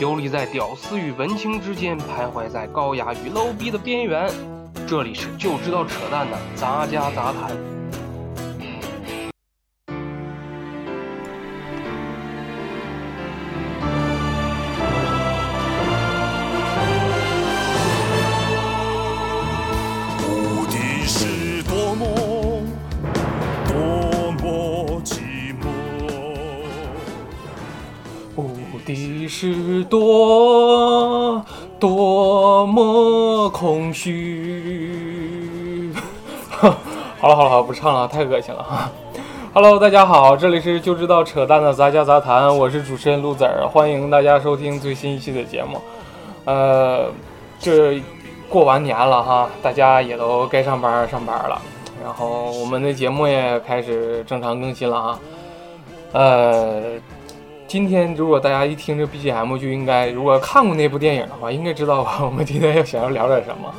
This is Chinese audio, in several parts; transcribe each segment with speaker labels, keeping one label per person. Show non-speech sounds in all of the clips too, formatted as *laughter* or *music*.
Speaker 1: 游离在屌丝与文青之间，徘徊在高雅与 low 逼的边缘。这里是就知道扯淡的杂家杂谈。好了好了好了，不唱了，太恶心了哈。*laughs* Hello，大家好，这里是就知道扯淡的杂家杂谈，我是主持人陆子儿，欢迎大家收听最新一期的节目。呃，这过完年了哈，大家也都该上班上班了，然后我们的节目也开始正常更新了哈。呃，今天如果大家一听这 BGM 就应该，如果看过那部电影的话，应该知道吧我们今天要想要聊点什么。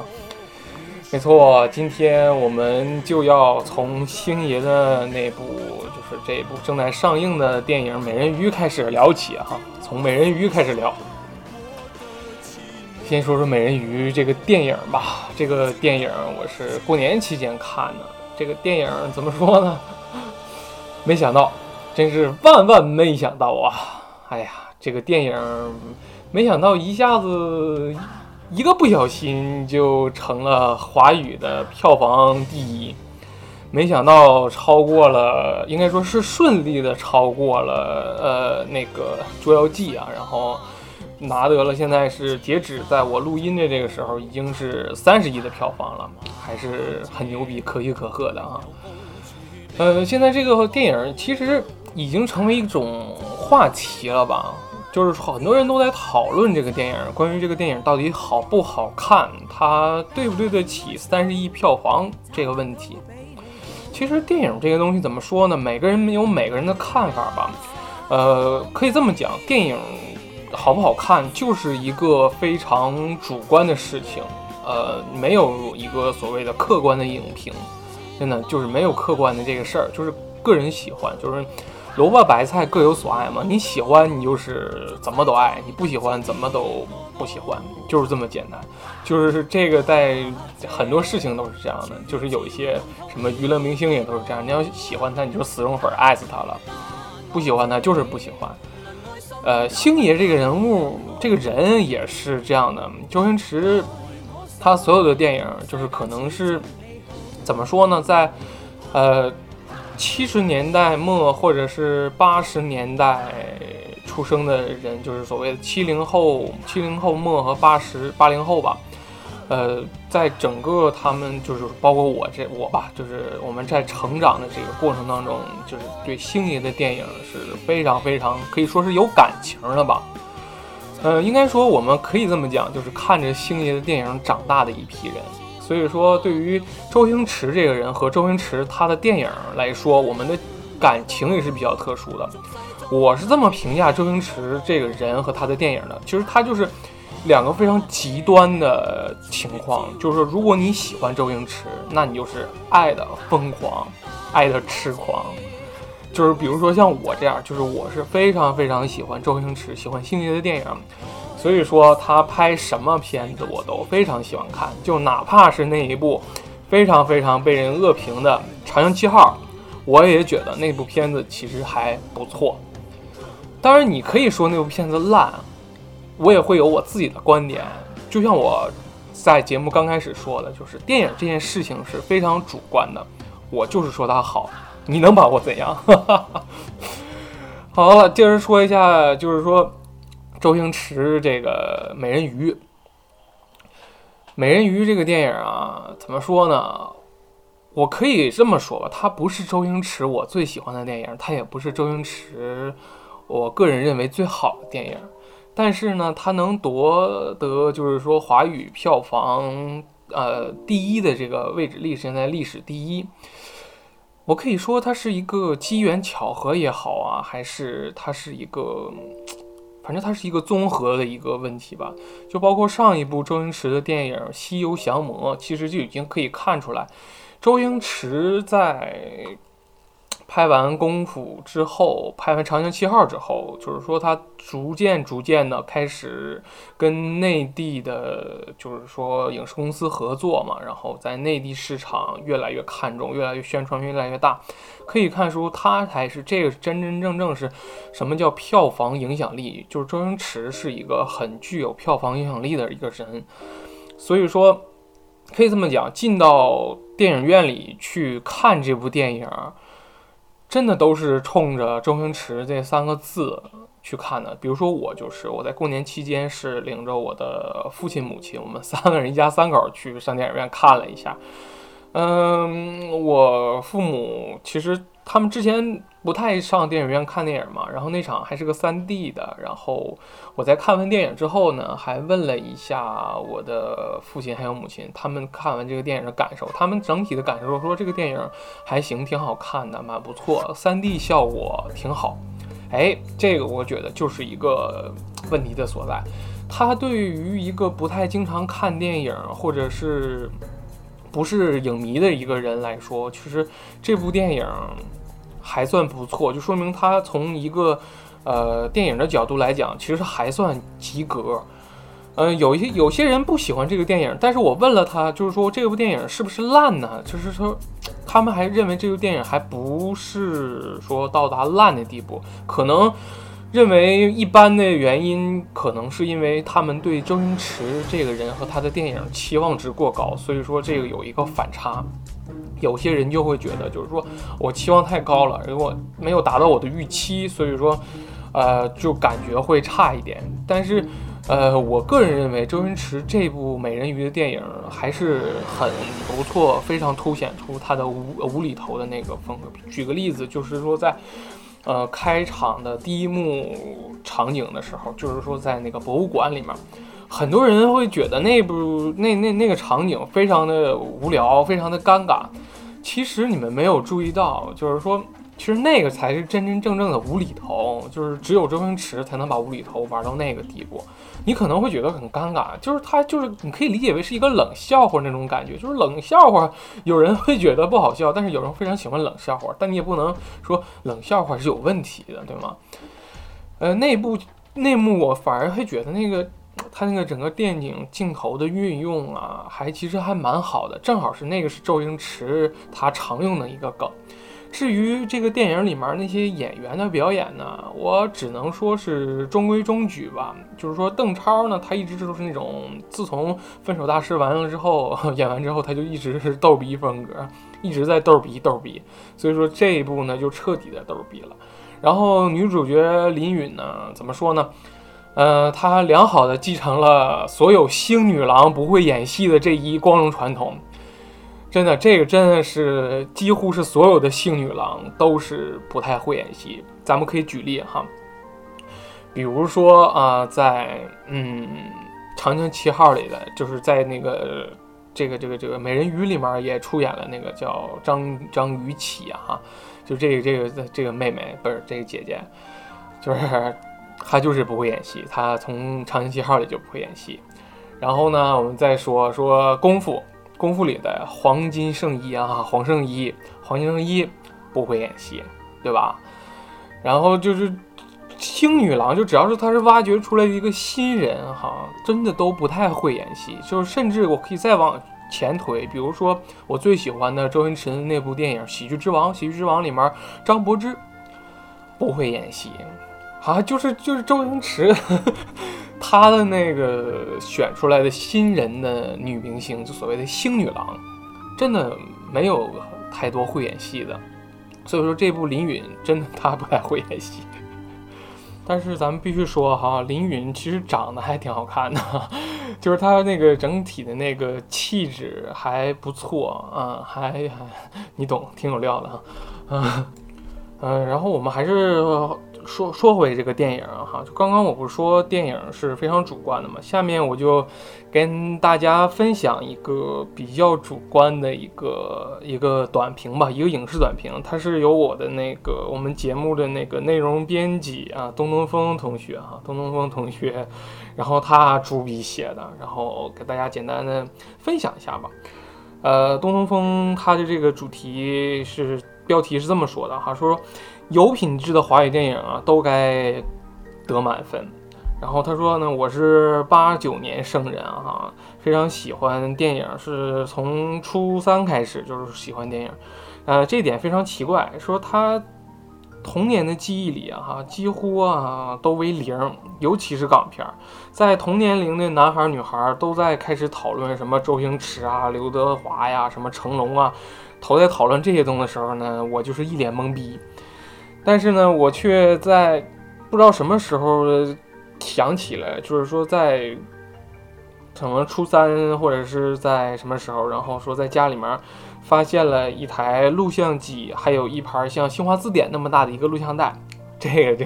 Speaker 1: 没错，今天我们就要从星爷的那部，就是这部正在上映的电影《美人鱼》开始聊起哈，从《美人鱼》开始聊。先说说《美人鱼》这个电影吧，这个电影我是过年期间看的。这个电影怎么说呢？没想到，真是万万没想到啊！哎呀，这个电影没想到一下子一个不小心就成了华语的票房第一，没想到超过了，应该说是顺利的超过了呃那个《捉妖记》啊，然后拿得了现在是截止在我录音的这个时候已经是三十亿的票房了，还是很牛逼，可喜可贺的啊。呃，现在这个电影其实已经成为一种话题了吧？就是很多人都在讨论这个电影，关于这个电影到底好不好看，它对不对得起三十亿票房这个问题。其实电影这个东西怎么说呢？每个人有每个人的看法吧。呃，可以这么讲，电影好不好看就是一个非常主观的事情。呃，没有一个所谓的客观的影评。真的就是没有客观的这个事儿，就是个人喜欢，就是萝卜白菜各有所爱嘛。你喜欢，你就是怎么都爱；你不喜欢，怎么都不喜欢，就是这么简单。就是这个在很多事情都是这样的，就是有一些什么娱乐明星也都是这样。你要喜欢他，你就死忠粉，爱死他了；不喜欢他，就是不喜欢。呃，星爷这个人物，这个人也是这样的。周星驰他所有的电影，就是可能是。怎么说呢？在，呃，七十年代末或者是八十年代出生的人，就是所谓的七零后、七零后末和八十八零后吧。呃，在整个他们就是包括我这我吧，就是我们在成长的这个过程当中，就是对星爷的电影是非常非常可以说是有感情的吧。呃，应该说我们可以这么讲，就是看着星爷的电影长大的一批人。所以说，对于周星驰这个人和周星驰他的电影来说，我们的感情也是比较特殊的。我是这么评价周星驰这个人和他的电影的，其实他就是两个非常极端的情况。就是说，如果你喜欢周星驰，那你就是爱的疯狂，爱的痴狂。就是比如说像我这样，就是我是非常非常喜欢周星驰，喜欢星爷的电影。所以说他拍什么片子我都非常喜欢看，就哪怕是那一部非常非常被人恶评的《长江七号》，我也觉得那部片子其实还不错。当然，你可以说那部片子烂，我也会有我自己的观点。就像我在节目刚开始说的，就是电影这件事情是非常主观的，我就是说它好，你能把我怎样？*laughs* 好了，接着说一下，就是说。周星驰这个《美人鱼》，《美人鱼》这个电影啊，怎么说呢？我可以这么说吧，它不是周星驰我最喜欢的电影，它也不是周星驰我个人认为最好的电影。但是呢，它能夺得就是说华语票房呃第一的这个位置，历史现在历史第一。我可以说它是一个机缘巧合也好啊，还是它是一个。反正它是一个综合的一个问题吧，就包括上一部周星驰的电影《西游降魔》，其实就已经可以看出来，周星驰在拍完《功夫》之后，拍完《长江七号》之后，就是说他逐渐逐渐的开始跟内地的，就是说影视公司合作嘛，然后在内地市场越来越看重，越来越宣传越来越大，可以看出他才是这个真真正正是什么叫票房影响力，就是周星驰是一个很具有票房影响力的一个人，所以说可以这么讲，进到电影院里去看这部电影。真的都是冲着周星驰这三个字去看的。比如说我就是，我在过年期间是领着我的父亲、母亲，我们三个人一家三口去上电影院看了一下。嗯，我父母其实。他们之前不太上电影院看电影嘛，然后那场还是个 3D 的。然后我在看完电影之后呢，还问了一下我的父亲还有母亲，他们看完这个电影的感受。他们整体的感受说这个电影还行，挺好看的，蛮不错，3D 效果挺好。哎，这个我觉得就是一个问题的所在。他对于一个不太经常看电影或者是不是影迷的一个人来说，其实这部电影。还算不错，就说明他从一个呃电影的角度来讲，其实还算及格。嗯，有一些有些人不喜欢这个电影，但是我问了他，就是说这部电影是不是烂呢？就是说他们还认为这部电影还不是说到达烂的地步，可能认为一般的原因，可能是因为他们对周星驰这个人和他的电影期望值过高，所以说这个有一个反差。有些人就会觉得，就是说我期望太高了，如果没有达到我的预期，所以说，呃，就感觉会差一点。但是，呃，我个人认为周星驰这部《美人鱼》的电影还是很不错，非常凸显出他的无无厘头的那个风格。举个例子，就是说在，呃，开场的第一幕场景的时候，就是说在那个博物馆里面。很多人会觉得那部那那那个场景非常的无聊，非常的尴尬。其实你们没有注意到，就是说，其实那个才是真真正正的无厘头，就是只有周星驰才能把无厘头玩到那个地步。你可能会觉得很尴尬，就是他就是你可以理解为是一个冷笑话那种感觉，就是冷笑话，有人会觉得不好笑，但是有人非常喜欢冷笑话，但你也不能说冷笑话是有问题的，对吗？呃，那部内幕我反而会觉得那个。他那个整个电影镜头的运用啊，还其实还蛮好的，正好是那个是周星驰他常用的一个梗。至于这个电影里面那些演员的表演呢，我只能说是中规中矩吧。就是说邓超呢，他一直都是那种自从《分手大师》完了之后，*laughs* 演完之后他就一直是逗逼风格，一直在逗逼逗逼，所以说这一部呢就彻底的逗逼了。然后女主角林允呢，怎么说呢？呃，她良好的继承了所有星女郎不会演戏的这一光荣传统。真的，这个真的是几乎是所有的性女郎都是不太会演戏。咱们可以举例哈，比如说啊，在嗯《长江七号》里的，就是在那个这个这个这个美人鱼里面也出演了那个叫张张雨绮，哈，就这个这个这个妹妹不是这个姐姐，就是。她就是不会演戏，她从《长江七号》里就不会演戏。然后呢，我们再说说《功夫》，《功夫》里的黄金圣衣啊，黄圣依，黄金圣衣不会演戏，对吧？然后就是青女郎，就只要是他是挖掘出来的一个新人哈，真的都不太会演戏。就是甚至我可以再往前推，比如说我最喜欢的周星驰的那部电影《喜剧之王》，《喜剧之王》里面张柏芝不会演戏。啊，就是就是周星驰，他的那个选出来的新人的女明星，就所谓的星女郎，真的没有太多会演戏的。所以说这部林允真的她不太会演戏。*laughs* 但是咱们必须说哈，林允其实长得还挺好看的，*laughs* 就是她那个整体的那个气质还不错啊，还还你懂，挺有料的哈。嗯 *laughs* 嗯，然后我们还是。说说回这个电影哈，就刚刚我不是说电影是非常主观的嘛，下面我就跟大家分享一个比较主观的一个一个短评吧，一个影视短评，它是由我的那个我们节目的那个内容编辑啊，东东风同学哈，东东风同学，然后他主笔写的，然后给大家简单的分享一下吧。呃，东东风他的这个主题是标题是这么说的哈，说有品质的华语电影啊都该得满分。然后他说呢，我是八九年生人啊，非常喜欢电影，是从初三开始就是喜欢电影。呃，这点非常奇怪，说他童年的记忆里啊，哈，几乎啊都为零，尤其是港片，在同年龄的男孩女孩都在开始讨论什么周星驰啊、刘德华呀、什么成龙啊，都在讨论这些东西的时候呢，我就是一脸懵逼。但是呢，我却在不知道什么时候。想起来，就是说在可能初三或者是在什么时候，然后说在家里面发现了一台录像机，还有一盘像新华字典那么大的一个录像带，*laughs* 这个就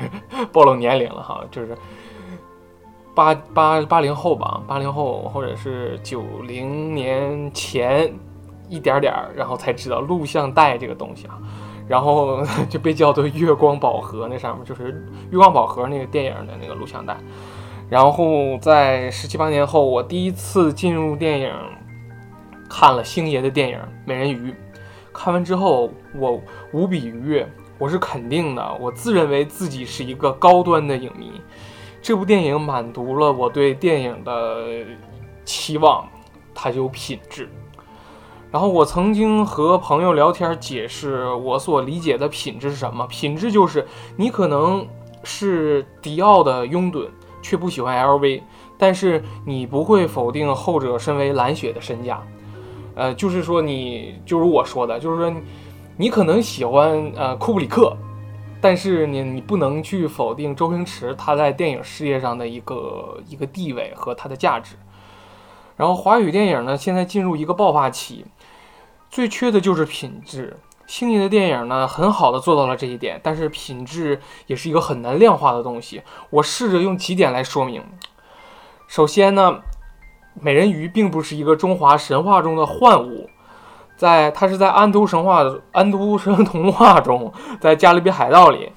Speaker 1: 暴露年龄了哈，就是八八八零后吧，八零后或者是九零年前一点点，然后才知道录像带这个东西啊。然后 *laughs* 就被叫做月光宝盒，那上面就是月光宝盒那个电影的那个录像带。然后在十七八年后，我第一次进入电影，看了星爷的电影《美人鱼》。看完之后，我无比愉悦，我是肯定的，我自认为自己是一个高端的影迷。这部电影满足了我对电影的期望，它有品质。然后我曾经和朋友聊天，解释我所理解的品质是什么。品质就是你可能是迪奥的拥趸，却不喜欢 LV，但是你不会否定后者身为蓝雪的身价。呃，就是说你，就是我说的，就是说你可能喜欢呃库布里克，但是你你不能去否定周星驰他在电影事业上的一个一个地位和他的价值。然后华语电影呢，现在进入一个爆发期。最缺的就是品质。星爷的电影呢，很好的做到了这一点，但是品质也是一个很难量化的东西。我试着用几点来说明。首先呢，美人鱼并不是一个中华神话中的幻物，在它是在安徒神话、安徒生童话中，在加勒比海盗里，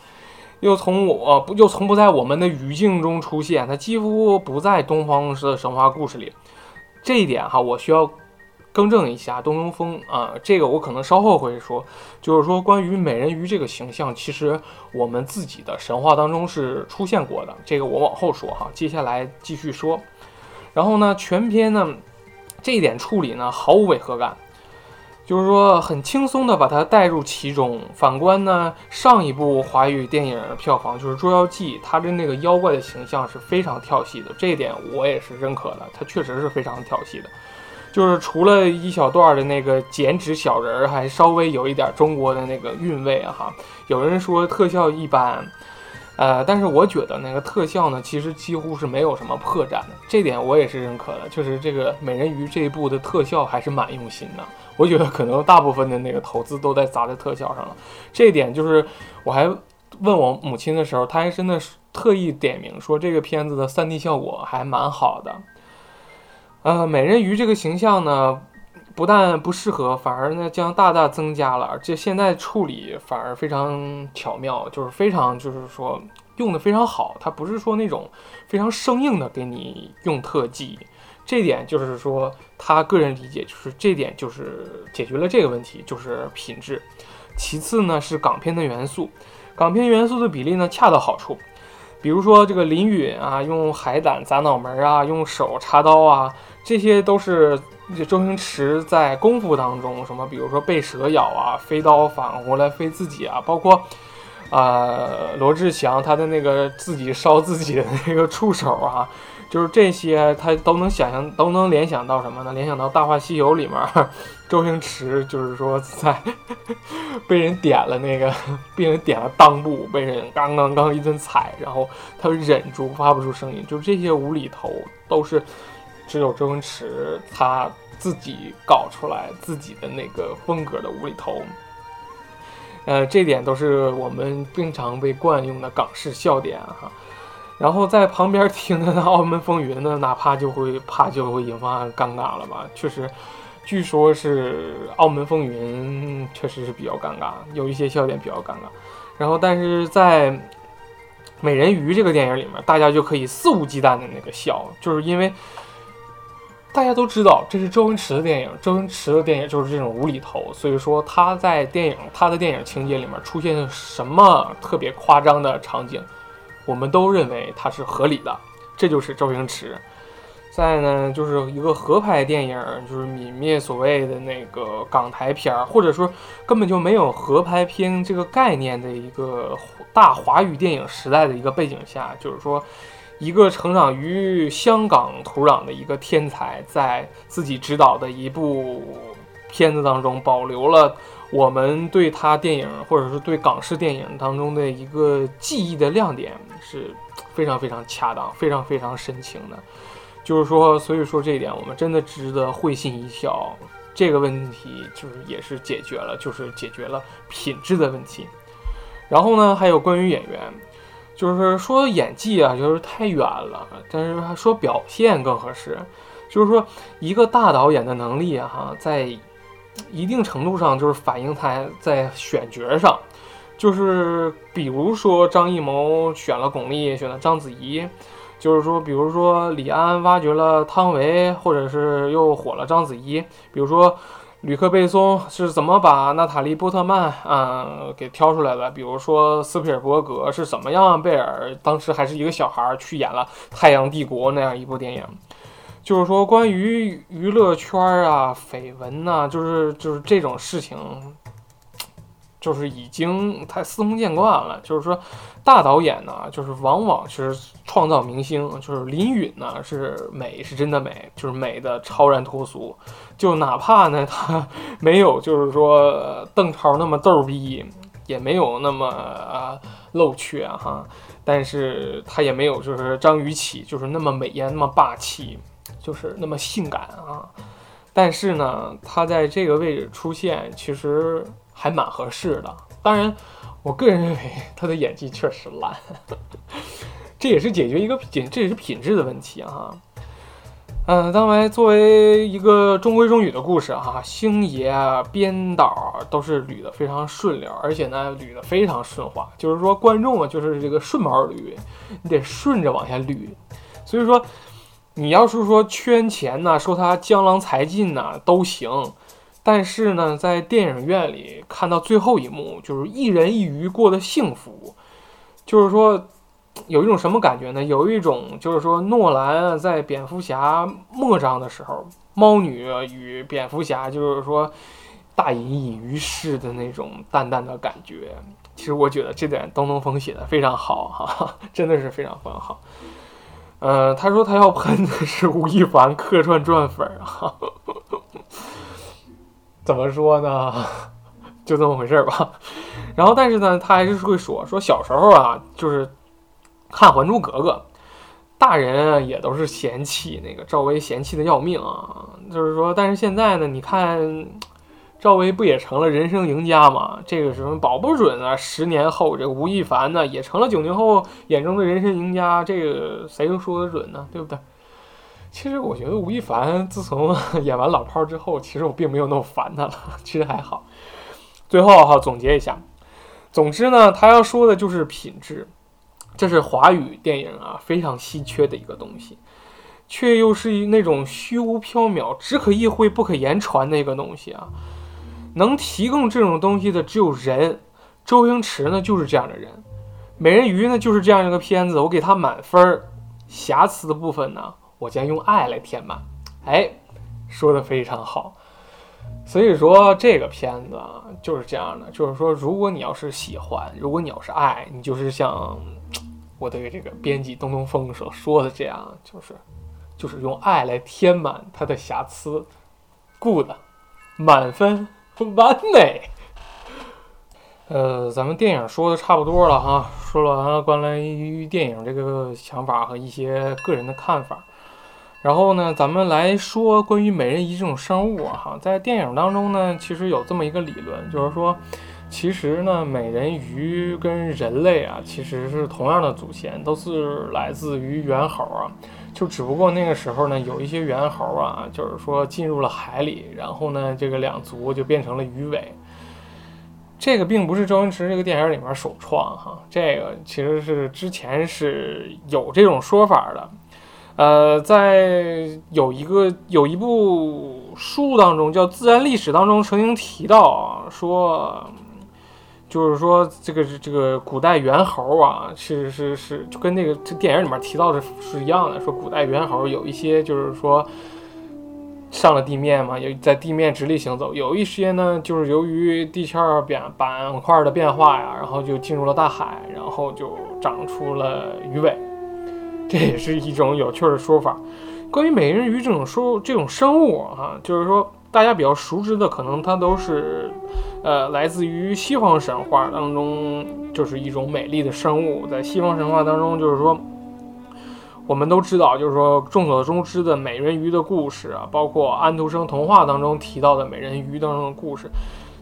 Speaker 1: 又从我不又从不在我们的语境中出现，它几乎不在东方式的神话故事里。这一点哈，我需要。更正一下，东东风啊，这个我可能稍后会说，就是说关于美人鱼这个形象，其实我们自己的神话当中是出现过的，这个我往后说哈，接下来继续说。然后呢，全篇呢这一点处理呢毫无违和感，就是说很轻松的把它带入其中。反观呢上一部华语电影票房就是《捉妖记》，它的那个妖怪的形象是非常跳戏的，这一点我也是认可的，它确实是非常跳戏的。就是除了一小段的那个剪纸小人儿，还稍微有一点中国的那个韵味哈。有人说特效一般，呃，但是我觉得那个特效呢，其实几乎是没有什么破绽的，这点我也是认可的。就是这个美人鱼这一部的特效还是蛮用心的，我觉得可能大部分的那个投资都在砸在特效上了。这一点就是我还问我母亲的时候，她还真的是特意点名说这个片子的 3D 效果还蛮好的。呃，美人鱼这个形象呢，不但不适合，反而呢将大大增加了，而且现在处理反而非常巧妙，就是非常就是说用的非常好。它不是说那种非常生硬的给你用特技，这点就是说他个人理解就是这点就是解决了这个问题，就是品质。其次呢是港片的元素，港片元素的比例呢恰到好处。比如说这个林允啊，用海胆砸脑门啊，用手插刀啊，这些都是周星驰在功夫当中什么，比如说被蛇咬啊，飞刀反过来飞自己啊，包括，呃，罗志祥他的那个自己烧自己的那个触手啊。就是这些，他都能想象，都能联想到什么呢？联想到《大话西游》里面，周星驰就是说在 *laughs* 被人点了那个，被人点了裆部，被人刚刚刚一顿踩，然后他忍住发不出声音。就这些无厘头，都是只有周星驰他自己搞出来自己的那个风格的无厘头。呃，这点都是我们经常被惯用的港式笑点哈。然后在旁边听的《澳门风云》呢，哪怕就会怕就会引发尴尬了吧？确实，据说是《澳门风云》确实是比较尴尬，有一些笑点比较尴尬。然后，但是在《美人鱼》这个电影里面，大家就可以肆无忌惮的那个笑，就是因为大家都知道这是周星驰的电影，周星驰的电影就是这种无厘头，所以说他在电影他的电影情节里面出现什么特别夸张的场景，我们都认为它是合理的，这就是周星驰。再呢，就是一个合拍电影，就是泯灭所谓的那个港台片儿，或者说根本就没有合拍片这个概念的一个大华语电影时代的一个背景下，就是说。一个成长于香港土壤的一个天才，在自己执导的一部片子当中，保留了我们对他电影或者是对港式电影当中的一个记忆的亮点，是非常非常恰当、非常非常深情的。就是说，所以说这一点，我们真的值得会心一笑。这个问题就是也是解决了，就是解决了品质的问题。然后呢，还有关于演员。就是说演技啊，就是太远了，但是说表现更合适。就是说一个大导演的能力啊，哈，在一定程度上就是反映他在选角上。就是比如说张艺谋选了巩俐，选了章子怡；就是说，比如说李安挖掘了汤唯，或者是又火了章子怡；比如说。吕克·贝松是怎么把娜塔莉·波特曼啊给挑出来的？比如说斯皮尔伯格是怎么样贝尔当时还是一个小孩去演了《太阳帝国》那样一部电影？就是说关于娱乐圈啊绯闻呐，就是就是这种事情。就是已经太司空见惯了。就是说，大导演呢，就是往往是创造明星。就是林允呢，是美是真的美，就是美的超然脱俗。就哪怕呢，他 *laughs* 没有就是说邓超那么逗逼，也没有那么啊露怯哈，但是他也没有就是张雨绮就是那么美艳那么霸气，就是那么性感啊。但是呢，他在这个位置出现，其实。还蛮合适的，当然，我个人认为他的演技确实烂，*laughs* 这也是解决一个品，这也是品质的问题啊。嗯，当然作为一个中规中矩的故事哈，星爷编导都是捋得非常顺溜，而且呢捋得非常顺滑，就是说观众啊就是这个顺毛捋，你得顺着往下捋。所以说，你要是说圈钱呢，说他江郎才尽呐都行。但是呢，在电影院里看到最后一幕，就是一人一鱼过得幸福，就是说有一种什么感觉呢？有一种就是说诺兰在蝙蝠侠末章的时候，猫女与蝙蝠侠就是说大隐隐于市的那种淡淡的感觉。其实我觉得这点东东风写的非常好哈，*laughs* 真的是非常非常好。呃，他说他要喷的是吴亦凡客串转粉啊。怎么说呢？*laughs* 就这么回事儿吧。然后，但是呢，他还是会说说小时候啊，就是看《还珠格格》，大人也都是嫌弃那个赵薇，嫌弃的要命啊。就是说，但是现在呢，你看赵薇不也成了人生赢家吗？这个什么保不准啊，十年后这个吴亦凡呢，也成了九零后眼中的人生赢家。这个谁又说得准呢？对不对？其实我觉得吴亦凡自从 *laughs* 演完老炮儿之后，其实我并没有那么烦他了。*laughs* 其实还好。最后哈，总结一下，总之呢，他要说的就是品质，这是华语电影啊非常稀缺的一个东西，却又是那种虚无缥缈、只可意会不可言传的一个东西啊。能提供这种东西的只有人，周星驰呢就是这样的人，美人鱼呢就是这样一个片子，我给他满分儿，瑕疵的部分呢。我将用爱来填满，哎，说的非常好。所以说这个片子就是这样的，就是说，如果你要是喜欢，如果你要是爱，你就是像我对这个编辑东东风所说的这样，就是就是用爱来填满它的瑕疵，good，满分，完美。*laughs* 呃，咱们电影说的差不多了哈，说完了关于电影这个想法和一些个人的看法。然后呢，咱们来说关于美人鱼这种生物哈，在电影当中呢，其实有这么一个理论，就是说，其实呢，美人鱼跟人类啊，其实是同样的祖先，都是来自于猿猴啊，就只不过那个时候呢，有一些猿猴啊，就是说进入了海里，然后呢，这个两足就变成了鱼尾。这个并不是周星驰这个电影里面首创哈，这个其实是之前是有这种说法的。呃，在有一个有一部书当中，叫《自然历史》当中曾经提到啊，说就是说这个这个古代猿猴啊，是是是，就跟那个这电影里面提到的是一样的，说古代猿猴有一些就是说。上了地面嘛，有在地面直立行走。有一些呢，就是由于地壳变板块的变化呀，然后就进入了大海，然后就长出了鱼尾。这也是一种有趣的说法。关于美人鱼这种说这种生物啊，就是说大家比较熟知的，可能它都是呃来自于西方神话当中，就是一种美丽的生物。在西方神话当中，就是说。我们都知道，就是说众所周知的美人鱼的故事啊，包括安徒生童话当中提到的美人鱼当中的故事。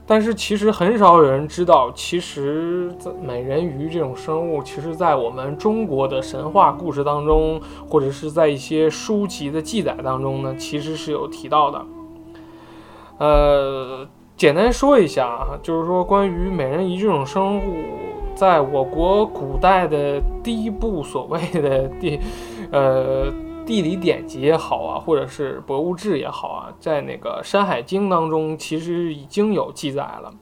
Speaker 1: 但是其实很少有人知道，其实美人鱼这种生物，其实在我们中国的神话故事当中，或者是在一些书籍的记载当中呢，其实是有提到的。呃，简单说一下啊，就是说关于美人鱼这种生物，在我国古代的第一部所谓的第。呃，地理典籍也好啊，或者是博物志也好啊，在那个《山海经》当中，其实已经有记载了。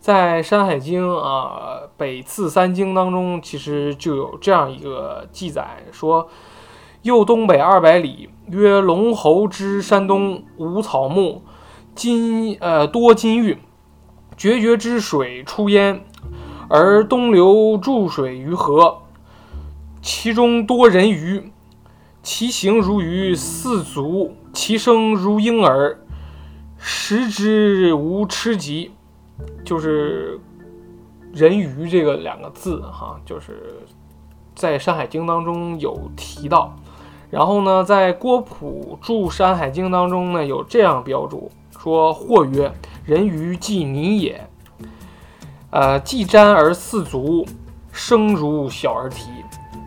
Speaker 1: 在《山海经》啊，《北次三经》当中，其实就有这样一个记载，说：右东北二百里，曰龙侯之山东，无草木，金呃多金玉，决绝之水出焉，而东流注水于河，其中多人鱼。其形如鱼，四足；其声如婴儿，食之无吃疾。就是人鱼这个两个字，哈，就是在《山海经》当中有提到。然后呢，在郭璞注《山海经》当中呢，有这样标注说：“或曰，人鱼即泥也。呃，既沾而四足，声如小儿啼。”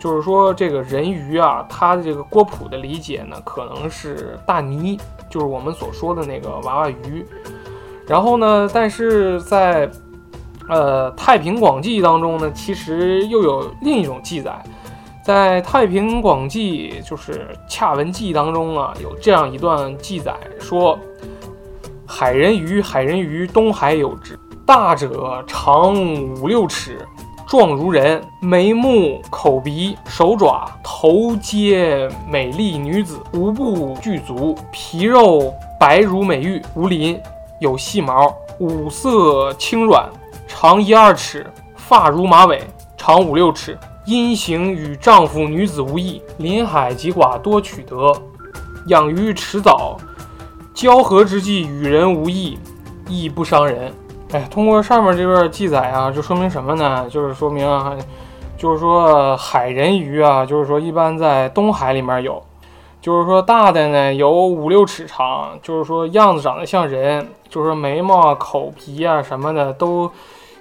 Speaker 1: 就是说，这个人鱼啊，它的这个郭璞的理解呢，可能是大泥，就是我们所说的那个娃娃鱼。然后呢，但是在呃《太平广记》当中呢，其实又有另一种记载，在《太平广记》就是《恰文记》当中啊，有这样一段记载说：海人鱼，海人鱼，东海有之，大者长五六尺。状如人，眉目、口鼻、手爪、头皆美丽女子，无不具足，皮肉白如美玉，无鳞，有细毛，五色轻软，长一二尺，发如马尾，长五六尺，阴形与丈夫女子无异。临海及寡多取得，养于池藻，交合之际与人无异，亦不伤人。哎，通过上面这段记载啊，就说明什么呢？就是说明啊，就是说海人鱼啊，就是说一般在东海里面有，就是说大的呢有五六尺长，就是说样子长得像人，就是说眉毛、口皮啊什么的都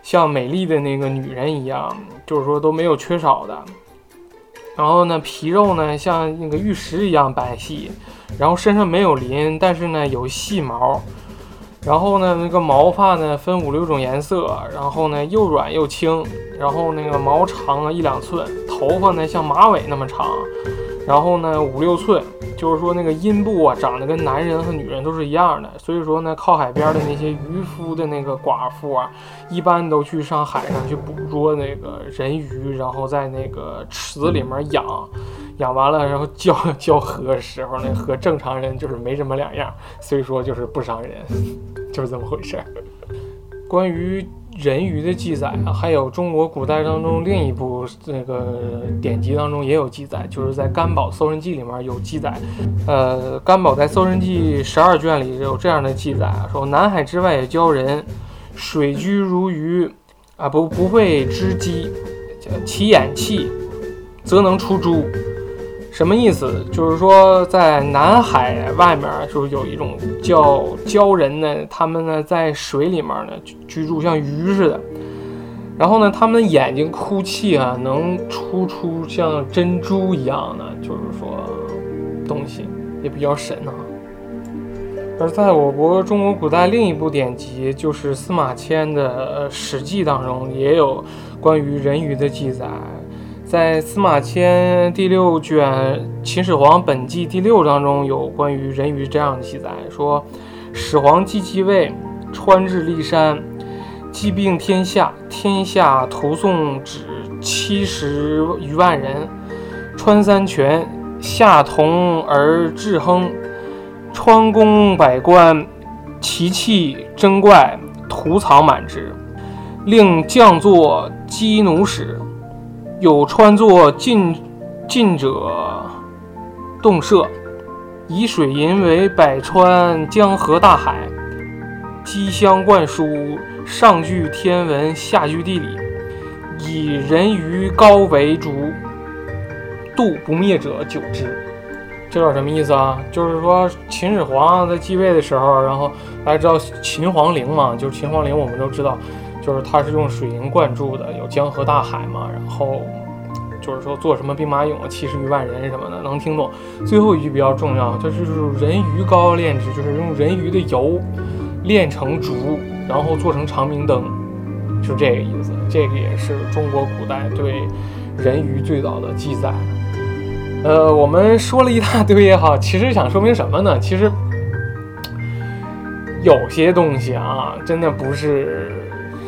Speaker 1: 像美丽的那个女人一样，就是说都没有缺少的。然后呢，皮肉呢像那个玉石一样白皙，然后身上没有鳞，但是呢有细毛。然后呢，那个毛发呢分五六种颜色，然后呢又软又轻，然后那个毛长了一两寸，头发呢像马尾那么长，然后呢五六寸，就是说那个阴部啊长得跟男人和女人都是一样的，所以说呢靠海边的那些渔夫的那个寡妇啊，一般都去上海上去捕捉那个人鱼，然后在那个池子里面养。养完了，然后交交河时候呢，和正常人就是没什么两样，所以说就是不伤人，*laughs* 就是这么回事儿。关于人鱼的记载啊，还有中国古代当中另一部那个典籍当中也有记载，就是在《甘宝搜神记》里面有记载。呃，甘宝在《搜神记》十二卷里有这样的记载啊，说南海之外也教人，水居如鱼，啊不不会织机，其眼气则能出珠。什么意思？就是说，在南海外面，就是有一种叫鲛人呢，他们呢在水里面呢居住，像鱼似的。然后呢，他们眼睛哭泣啊，能出出像珍珠一样的，就是说东西也比较神啊。而在我国中国古代另一部典籍，就是司马迁的《史记》当中，也有关于人鱼的记载。在司马迁第六卷《秦始皇本纪》第六章中有关于人鱼这样的记载，说始皇既继位，川至骊山，既病天下，天下徒送旨七十余万人，穿三泉，下同而至亨，川宫百官，奇器珍怪，图藏满之，令将作击弩使。有穿作近近者动射，以水银为百川江河大海，机相灌输，上具天文，下具地理，以人鱼高为主，度不灭者久之。这段什么意思啊？就是说秦始皇在继位的时候，然后大家知道秦皇陵嘛，就是秦皇陵，我们都知道。就是它是用水银灌注的，有江河大海嘛，然后就是说做什么兵马俑啊，七十余万人什么的，能听懂。最后一句比较重要，就是人鱼膏炼制，就是用人鱼的油炼成烛，然后做成长明灯，是这个意思。这个也是中国古代对人鱼最早的记载。呃，我们说了一大堆也好，其实想说明什么呢？*laughs* 其实有些东西啊，真的不是。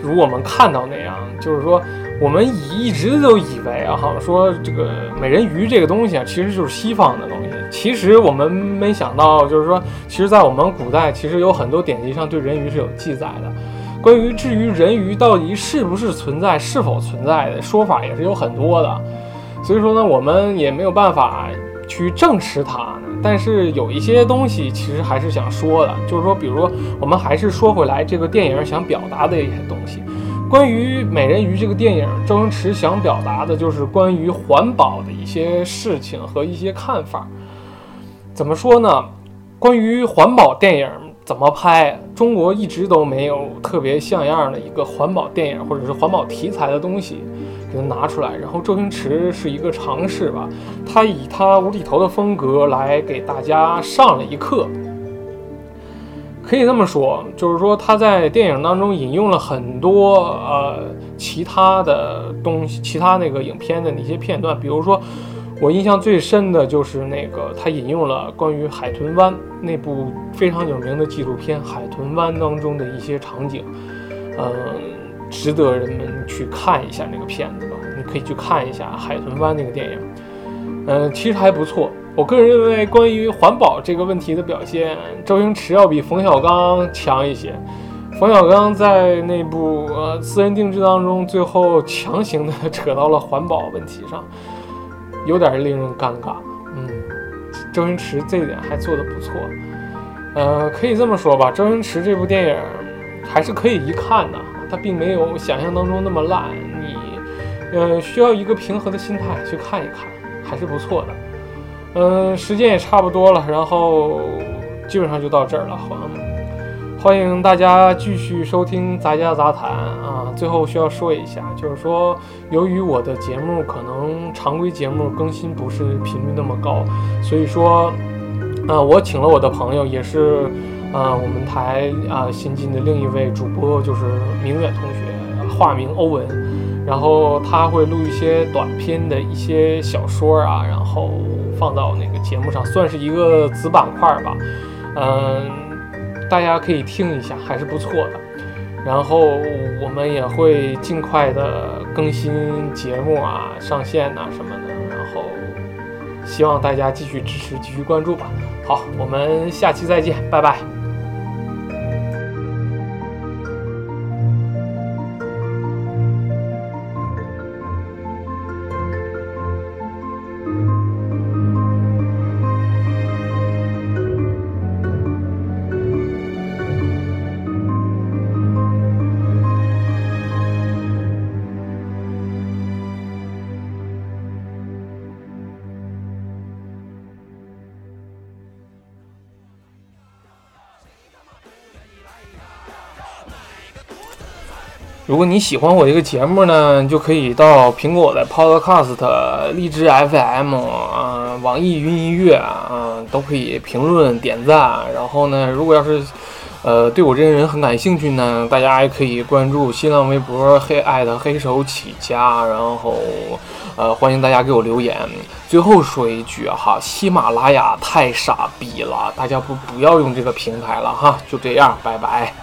Speaker 1: 如我们看到那样，就是说，我们以一直都以为啊，好像说这个美人鱼这个东西啊，其实就是西方的东西。其实我们没想到，就是说，其实，在我们古代，其实有很多典籍上对人鱼是有记载的。关于至于人鱼到底是不是存在、是否存在的说法，也是有很多的。所以说呢，我们也没有办法去证实它。但是有一些东西其实还是想说的，就是说，比如说，我们还是说回来这个电影想表达的一些东西。关于《美人鱼》这个电影，周星驰想表达的就是关于环保的一些事情和一些看法。怎么说呢？关于环保电影怎么拍，中国一直都没有特别像样的一个环保电影或者是环保题材的东西。给它拿出来，然后周星驰是一个尝试吧，他以他无厘头的风格来给大家上了一课，可以这么说，就是说他在电影当中引用了很多呃其他的东西，其他那个影片的那些片段，比如说我印象最深的就是那个他引用了关于海豚湾那部非常有名的纪录片《海豚湾》当中的一些场景，嗯。值得人们去看一下那个片子吧，你可以去看一下《海豚湾》那个电影，嗯，其实还不错。我个人认为，关于环保这个问题的表现，周星驰要比冯小刚强一些。冯小刚在那部呃《私人定制》当中，最后强行的扯到了环保问题上，有点令人尴尬。嗯，周星驰这一点还做得不错。呃，可以这么说吧，周星驰这部电影还是可以一看的。它并没有想象当中那么烂，你，呃，需要一个平和的心态去看一看，还是不错的。嗯，时间也差不多了，然后基本上就到这儿了。欢欢迎大家继续收听杂家杂谈啊。最后需要说一下，就是说，由于我的节目可能常规节目更新不是频率那么高，所以说，啊，我请了我的朋友，也是。啊，我们台啊新进的另一位主播就是明远同学，化名欧文，然后他会录一些短篇的一些小说啊，然后放到那个节目上，算是一个子板块吧。嗯，大家可以听一下，还是不错的。然后我们也会尽快的更新节目啊，上线呐什么的。然后希望大家继续支持，继续关注吧。好，我们下期再见，拜拜。如果你喜欢我这个节目呢，就可以到苹果的 Podcast、荔枝 FM 啊、网易云音乐啊，都可以评论点赞。然后呢，如果要是呃对我这个人很感兴趣呢，大家也可以关注新浪微博黑爱的黑手起家，然后呃，欢迎大家给我留言。最后说一句哈，喜马拉雅太傻逼了，大家不不要用这个平台了哈，就这样，拜拜。